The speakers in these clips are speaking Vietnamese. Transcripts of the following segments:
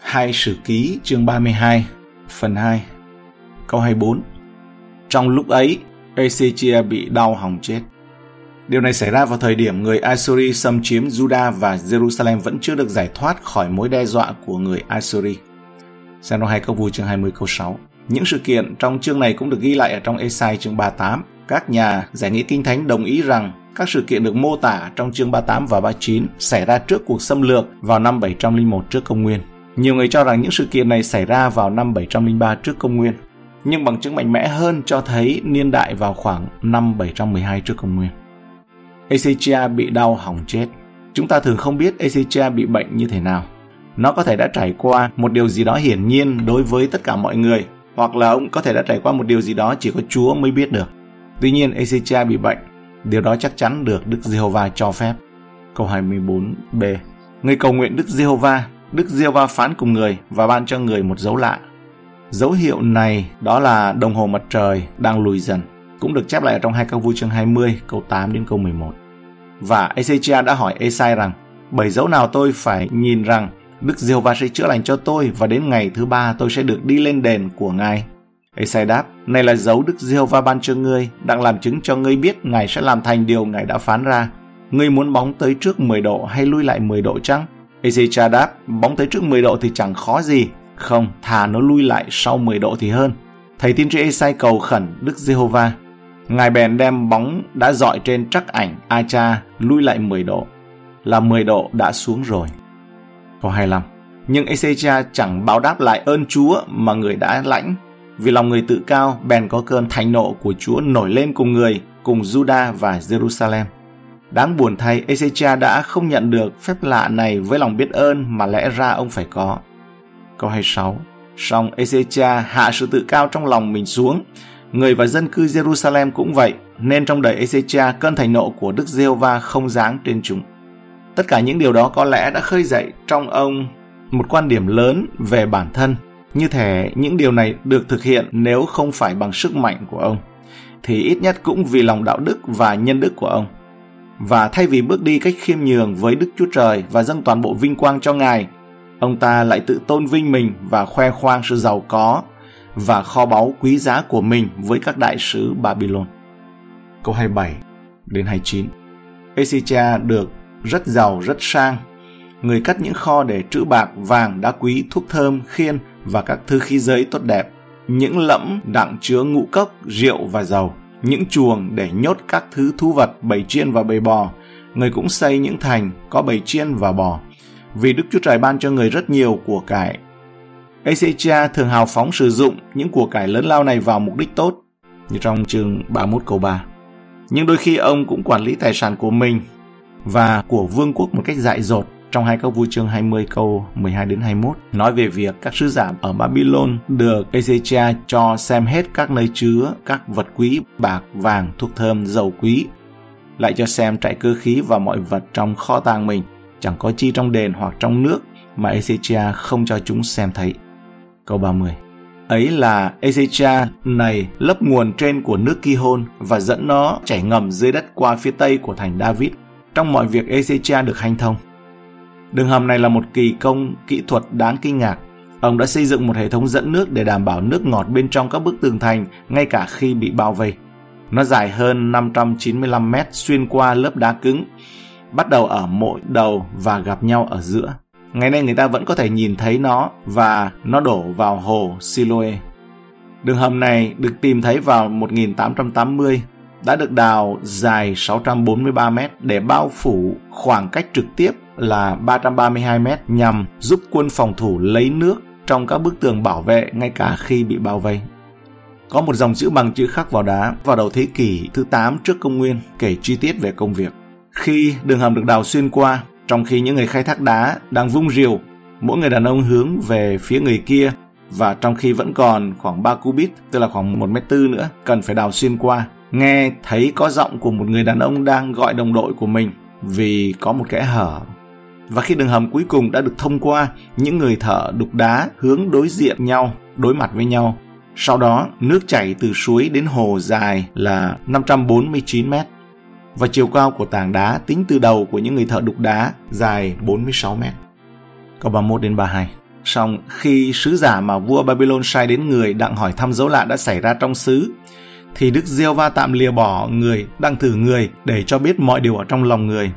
Hai Sử Ký chương 32 phần 2 Câu 24 Trong lúc ấy, Ezechia bị đau hỏng chết. Điều này xảy ra vào thời điểm người Assyri xâm chiếm juda và Jerusalem vẫn chưa được giải thoát khỏi mối đe dọa của người Assyri. Xem hai câu vui chương 20 câu 6. Những sự kiện trong chương này cũng được ghi lại ở trong Esai chương 38. Các nhà giải nghĩa kinh thánh đồng ý rằng các sự kiện được mô tả trong chương 38 và 39 xảy ra trước cuộc xâm lược vào năm 701 trước công nguyên. Nhiều người cho rằng những sự kiện này xảy ra vào năm 703 trước công nguyên, nhưng bằng chứng mạnh mẽ hơn cho thấy niên đại vào khoảng năm 712 trước công nguyên. Ezechia bị đau hỏng chết. Chúng ta thường không biết Ezechia bị bệnh như thế nào. Nó có thể đã trải qua một điều gì đó hiển nhiên đối với tất cả mọi người, hoặc là ông có thể đã trải qua một điều gì đó chỉ có Chúa mới biết được. Tuy nhiên, Ezechia bị bệnh, điều đó chắc chắn được Đức Giê-hô-va cho phép. Câu 24b Người cầu nguyện Đức Giê-hô-va, Đức Giê-hô-va phán cùng người và ban cho người một dấu lạ. Dấu hiệu này đó là đồng hồ mặt trời đang lùi dần cũng được chép lại ở trong hai câu vui chương 20 câu 8 đến câu 11. Và Ezechia đã hỏi Esai rằng bởi dấu nào tôi phải nhìn rằng Đức Diêu Va sẽ chữa lành cho tôi và đến ngày thứ ba tôi sẽ được đi lên đền của Ngài. Esai đáp, này là dấu Đức Diêu Va ban cho ngươi, đang làm chứng cho ngươi biết Ngài sẽ làm thành điều Ngài đã phán ra. Ngươi muốn bóng tới trước 10 độ hay lui lại 10 độ chăng? Ezechia đáp, bóng tới trước 10 độ thì chẳng khó gì. Không, thà nó lui lại sau 10 độ thì hơn. Thầy tiên tri Esai cầu khẩn Đức Giê-hô-va, Ngài bèn đem bóng đã dọi trên trắc ảnh Acha lui lại 10 độ, là 10 độ đã xuống rồi. Câu 25 Nhưng Ezechia chẳng báo đáp lại ơn Chúa mà người đã lãnh, vì lòng người tự cao bèn có cơn thành nộ của Chúa nổi lên cùng người, cùng Juda và Jerusalem. Đáng buồn thay, Ezechia đã không nhận được phép lạ này với lòng biết ơn mà lẽ ra ông phải có. Câu 26 Song Ezechia hạ sự tự cao trong lòng mình xuống, Người và dân cư Jerusalem cũng vậy, nên trong đời Ezechia cơn thành nộ của Đức giê va không giáng trên chúng. Tất cả những điều đó có lẽ đã khơi dậy trong ông một quan điểm lớn về bản thân. Như thể những điều này được thực hiện nếu không phải bằng sức mạnh của ông, thì ít nhất cũng vì lòng đạo đức và nhân đức của ông. Và thay vì bước đi cách khiêm nhường với Đức Chúa Trời và dâng toàn bộ vinh quang cho Ngài, ông ta lại tự tôn vinh mình và khoe khoang sự giàu có, và kho báu quý giá của mình với các đại sứ Babylon. Câu 27 đến 29 Ezechia được rất giàu, rất sang. Người cắt những kho để trữ bạc, vàng, đá quý, thuốc thơm, khiên và các thứ khí giới tốt đẹp. Những lẫm đặng chứa ngũ cốc, rượu và dầu. Những chuồng để nhốt các thứ thú vật, bầy chiên và bầy bò. Người cũng xây những thành có bầy chiên và bò. Vì Đức Chúa Trời ban cho người rất nhiều của cải Ezechia thường hào phóng sử dụng những của cải lớn lao này vào mục đích tốt, như trong chương 31 câu 3. Nhưng đôi khi ông cũng quản lý tài sản của mình và của vương quốc một cách dại dột trong hai câu vui chương 20 câu 12 đến 21 nói về việc các sứ giả ở Babylon được Ezechia cho xem hết các nơi chứa các vật quý bạc, vàng, thuốc thơm, dầu quý lại cho xem trại cơ khí và mọi vật trong kho tàng mình chẳng có chi trong đền hoặc trong nước mà Ezechia không cho chúng xem thấy. Câu 30 Ấy là Ezechia này lấp nguồn trên của nước Kihon và dẫn nó chảy ngầm dưới đất qua phía tây của thành David. Trong mọi việc Ezechia được hanh thông. Đường hầm này là một kỳ công kỹ thuật đáng kinh ngạc. Ông đã xây dựng một hệ thống dẫn nước để đảm bảo nước ngọt bên trong các bức tường thành ngay cả khi bị bao vây. Nó dài hơn 595 mét xuyên qua lớp đá cứng, bắt đầu ở mỗi đầu và gặp nhau ở giữa. Ngày nay người ta vẫn có thể nhìn thấy nó và nó đổ vào hồ Siloe. Đường hầm này được tìm thấy vào 1880, đã được đào dài 643 mét để bao phủ khoảng cách trực tiếp là 332 mét nhằm giúp quân phòng thủ lấy nước trong các bức tường bảo vệ ngay cả khi bị bao vây. Có một dòng chữ bằng chữ khắc vào đá vào đầu thế kỷ thứ 8 trước công nguyên kể chi tiết về công việc. Khi đường hầm được đào xuyên qua, trong khi những người khai thác đá đang vung rìu, mỗi người đàn ông hướng về phía người kia và trong khi vẫn còn khoảng 3 cubit, tức là khoảng 1 mét tư nữa, cần phải đào xuyên qua. Nghe thấy có giọng của một người đàn ông đang gọi đồng đội của mình vì có một kẽ hở. Và khi đường hầm cuối cùng đã được thông qua, những người thợ đục đá hướng đối diện nhau, đối mặt với nhau. Sau đó, nước chảy từ suối đến hồ dài là 549 mét và chiều cao của tảng đá tính từ đầu của những người thợ đục đá dài 46 mét. Câu 31 đến 32 Song khi sứ giả mà vua Babylon sai đến người đặng hỏi thăm dấu lạ đã xảy ra trong xứ, thì Đức Diêu Va tạm lìa bỏ người đang thử người để cho biết mọi điều ở trong lòng người.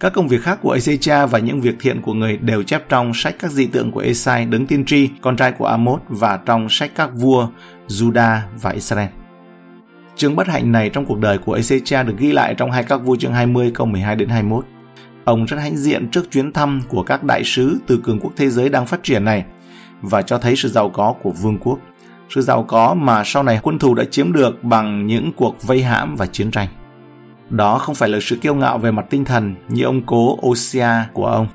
Các công việc khác của Ezechia và những việc thiện của người đều chép trong sách các dị tượng của Esai, đứng tiên tri, con trai của Amos và trong sách các vua Juda và Israel. Chương bất hạnh này trong cuộc đời của Ezechia được ghi lại trong hai các vua chương 20 câu 12 đến 21. Ông rất hãnh diện trước chuyến thăm của các đại sứ từ cường quốc thế giới đang phát triển này và cho thấy sự giàu có của vương quốc. Sự giàu có mà sau này quân thù đã chiếm được bằng những cuộc vây hãm và chiến tranh. Đó không phải là sự kiêu ngạo về mặt tinh thần như ông cố Osia của ông,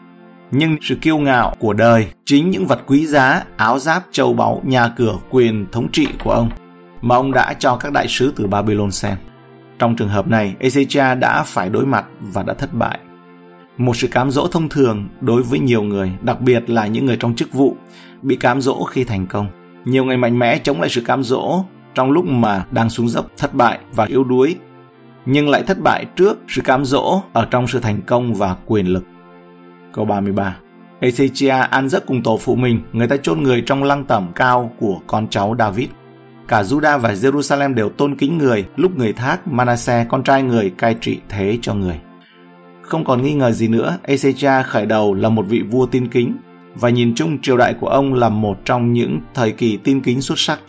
nhưng sự kiêu ngạo của đời chính những vật quý giá, áo giáp, châu báu, nhà cửa, quyền thống trị của ông mà ông đã cho các đại sứ từ Babylon xem. Trong trường hợp này, Ezechia đã phải đối mặt và đã thất bại. Một sự cám dỗ thông thường đối với nhiều người, đặc biệt là những người trong chức vụ, bị cám dỗ khi thành công. Nhiều người mạnh mẽ chống lại sự cám dỗ trong lúc mà đang xuống dốc, thất bại và yếu đuối, nhưng lại thất bại trước sự cám dỗ ở trong sự thành công và quyền lực. Câu 33 Ezechia ăn giấc cùng tổ phụ mình, người ta chôn người trong lăng tẩm cao của con cháu David. Cả Juda và Jerusalem đều tôn kính người, lúc người thác Manasseh con trai người cai trị thế cho người. Không còn nghi ngờ gì nữa, Ezechia khởi đầu là một vị vua tin kính và nhìn chung triều đại của ông là một trong những thời kỳ tin kính xuất sắc.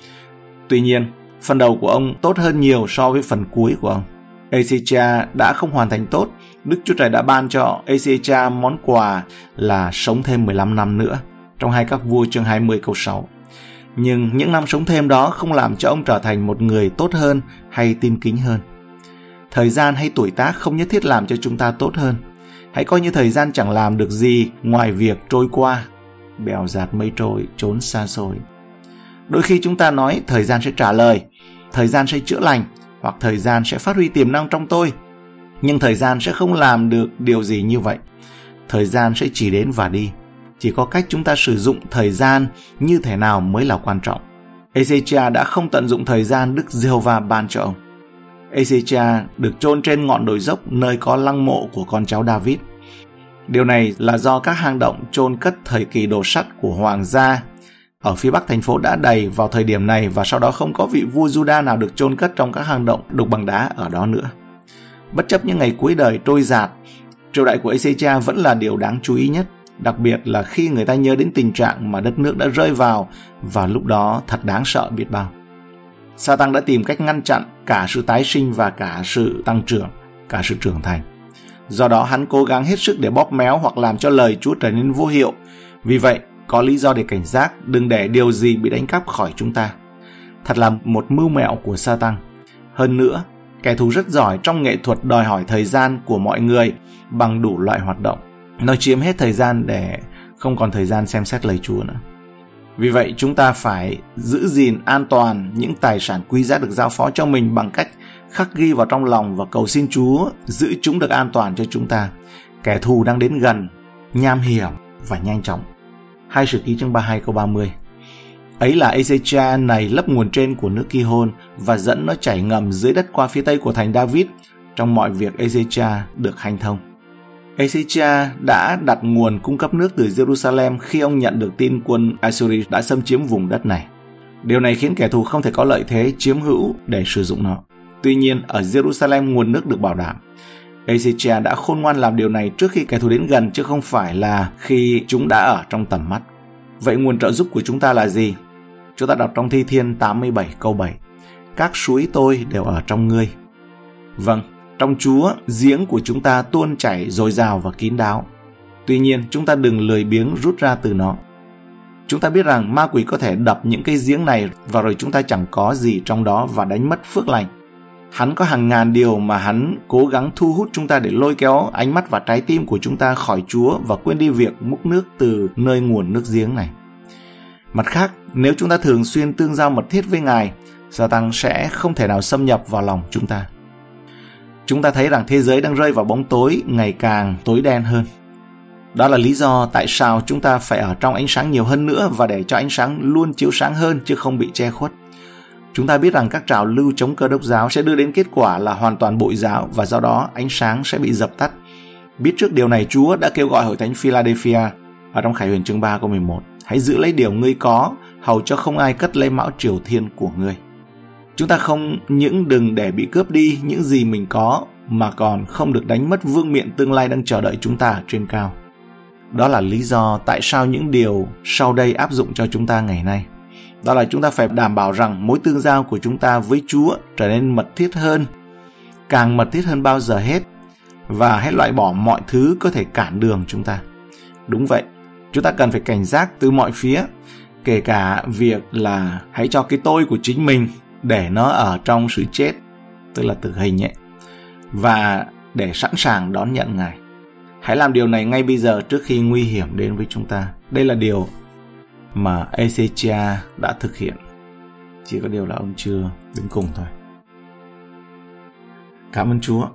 Tuy nhiên, phần đầu của ông tốt hơn nhiều so với phần cuối của ông. Ezechia đã không hoàn thành tốt, Đức Chúa Trời đã ban cho Ezechia món quà là sống thêm 15 năm nữa, trong hai các vua chương 20 câu 6. Nhưng những năm sống thêm đó không làm cho ông trở thành một người tốt hơn hay tin kính hơn. Thời gian hay tuổi tác không nhất thiết làm cho chúng ta tốt hơn. Hãy coi như thời gian chẳng làm được gì ngoài việc trôi qua. Bèo giạt mây trôi, trốn xa xôi. Đôi khi chúng ta nói thời gian sẽ trả lời, thời gian sẽ chữa lành, hoặc thời gian sẽ phát huy tiềm năng trong tôi. Nhưng thời gian sẽ không làm được điều gì như vậy. Thời gian sẽ chỉ đến và đi. Chỉ có cách chúng ta sử dụng thời gian như thế nào mới là quan trọng. Ezechia đã không tận dụng thời gian Đức Giê-hô-va ban cho ông. Ezechia được chôn trên ngọn đồi dốc nơi có lăng mộ của con cháu David. Điều này là do các hang động chôn cất thời kỳ đồ sắt của hoàng gia ở phía bắc thành phố đã đầy vào thời điểm này và sau đó không có vị vua Juda nào được chôn cất trong các hang động đục bằng đá ở đó nữa. Bất chấp những ngày cuối đời trôi giạt, triều đại của Ezechia vẫn là điều đáng chú ý nhất, đặc biệt là khi người ta nhớ đến tình trạng mà đất nước đã rơi vào và lúc đó thật đáng sợ biết bao. Satan đã tìm cách ngăn chặn cả sự tái sinh và cả sự tăng trưởng, cả sự trưởng thành. Do đó hắn cố gắng hết sức để bóp méo hoặc làm cho lời Chúa trở nên vô hiệu. Vì vậy, có lý do để cảnh giác, đừng để điều gì bị đánh cắp khỏi chúng ta. Thật là một mưu mẹo của Satan. Hơn nữa, kẻ thù rất giỏi trong nghệ thuật đòi hỏi thời gian của mọi người bằng đủ loại hoạt động. Nó chiếm hết thời gian để không còn thời gian xem xét lời Chúa nữa. Vì vậy chúng ta phải giữ gìn an toàn những tài sản quý giá được giao phó cho mình bằng cách khắc ghi vào trong lòng và cầu xin Chúa giữ chúng được an toàn cho chúng ta. Kẻ thù đang đến gần, nham hiểm và nhanh chóng. Hai sử ký chương 32 câu 30 Ấy là Ezecha này lấp nguồn trên của nước Gihon và dẫn nó chảy ngầm dưới đất qua phía tây của thành David trong mọi việc Ezecha được hành thông. Ezecha đã đặt nguồn cung cấp nước từ Jerusalem khi ông nhận được tin quân Assyria đã xâm chiếm vùng đất này. Điều này khiến kẻ thù không thể có lợi thế chiếm hữu để sử dụng nó. Tuy nhiên, ở Jerusalem nguồn nước được bảo đảm. Ezechia đã khôn ngoan làm điều này trước khi kẻ thù đến gần chứ không phải là khi chúng đã ở trong tầm mắt. Vậy nguồn trợ giúp của chúng ta là gì? Chúng ta đọc trong Thi Thiên 87 câu 7. Các suối tôi đều ở trong ngươi. Vâng, trong Chúa, giếng của chúng ta tuôn chảy dồi dào và kín đáo. Tuy nhiên, chúng ta đừng lười biếng rút ra từ nó. Chúng ta biết rằng ma quỷ có thể đập những cái giếng này và rồi chúng ta chẳng có gì trong đó và đánh mất phước lành. Hắn có hàng ngàn điều mà hắn cố gắng thu hút chúng ta để lôi kéo ánh mắt và trái tim của chúng ta khỏi Chúa và quên đi việc múc nước từ nơi nguồn nước giếng này. Mặt khác, nếu chúng ta thường xuyên tương giao mật thiết với Ngài, Satan sẽ không thể nào xâm nhập vào lòng chúng ta. Chúng ta thấy rằng thế giới đang rơi vào bóng tối ngày càng tối đen hơn. Đó là lý do tại sao chúng ta phải ở trong ánh sáng nhiều hơn nữa và để cho ánh sáng luôn chiếu sáng hơn chứ không bị che khuất. Chúng ta biết rằng các trào lưu chống cơ đốc giáo sẽ đưa đến kết quả là hoàn toàn bội giáo và do đó ánh sáng sẽ bị dập tắt. Biết trước điều này Chúa đã kêu gọi hội thánh Philadelphia ở trong Khải Huyền chương 3 câu 11. Hãy giữ lấy điều ngươi có, hầu cho không ai cất lấy mão triều thiên của ngươi. Chúng ta không những đừng để bị cướp đi những gì mình có, mà còn không được đánh mất vương miện tương lai đang chờ đợi chúng ta ở trên cao. Đó là lý do tại sao những điều sau đây áp dụng cho chúng ta ngày nay. Đó là chúng ta phải đảm bảo rằng mối tương giao của chúng ta với Chúa trở nên mật thiết hơn, càng mật thiết hơn bao giờ hết và hãy loại bỏ mọi thứ có thể cản đường chúng ta. Đúng vậy, chúng ta cần phải cảnh giác từ mọi phía, kể cả việc là hãy cho cái tôi của chính mình để nó ở trong sự chết, tức là tử hình ấy, và để sẵn sàng đón nhận Ngài. Hãy làm điều này ngay bây giờ trước khi nguy hiểm đến với chúng ta. Đây là điều mà Ezechia đã thực hiện. Chỉ có điều là ông chưa đến cùng thôi. Cảm ơn Chúa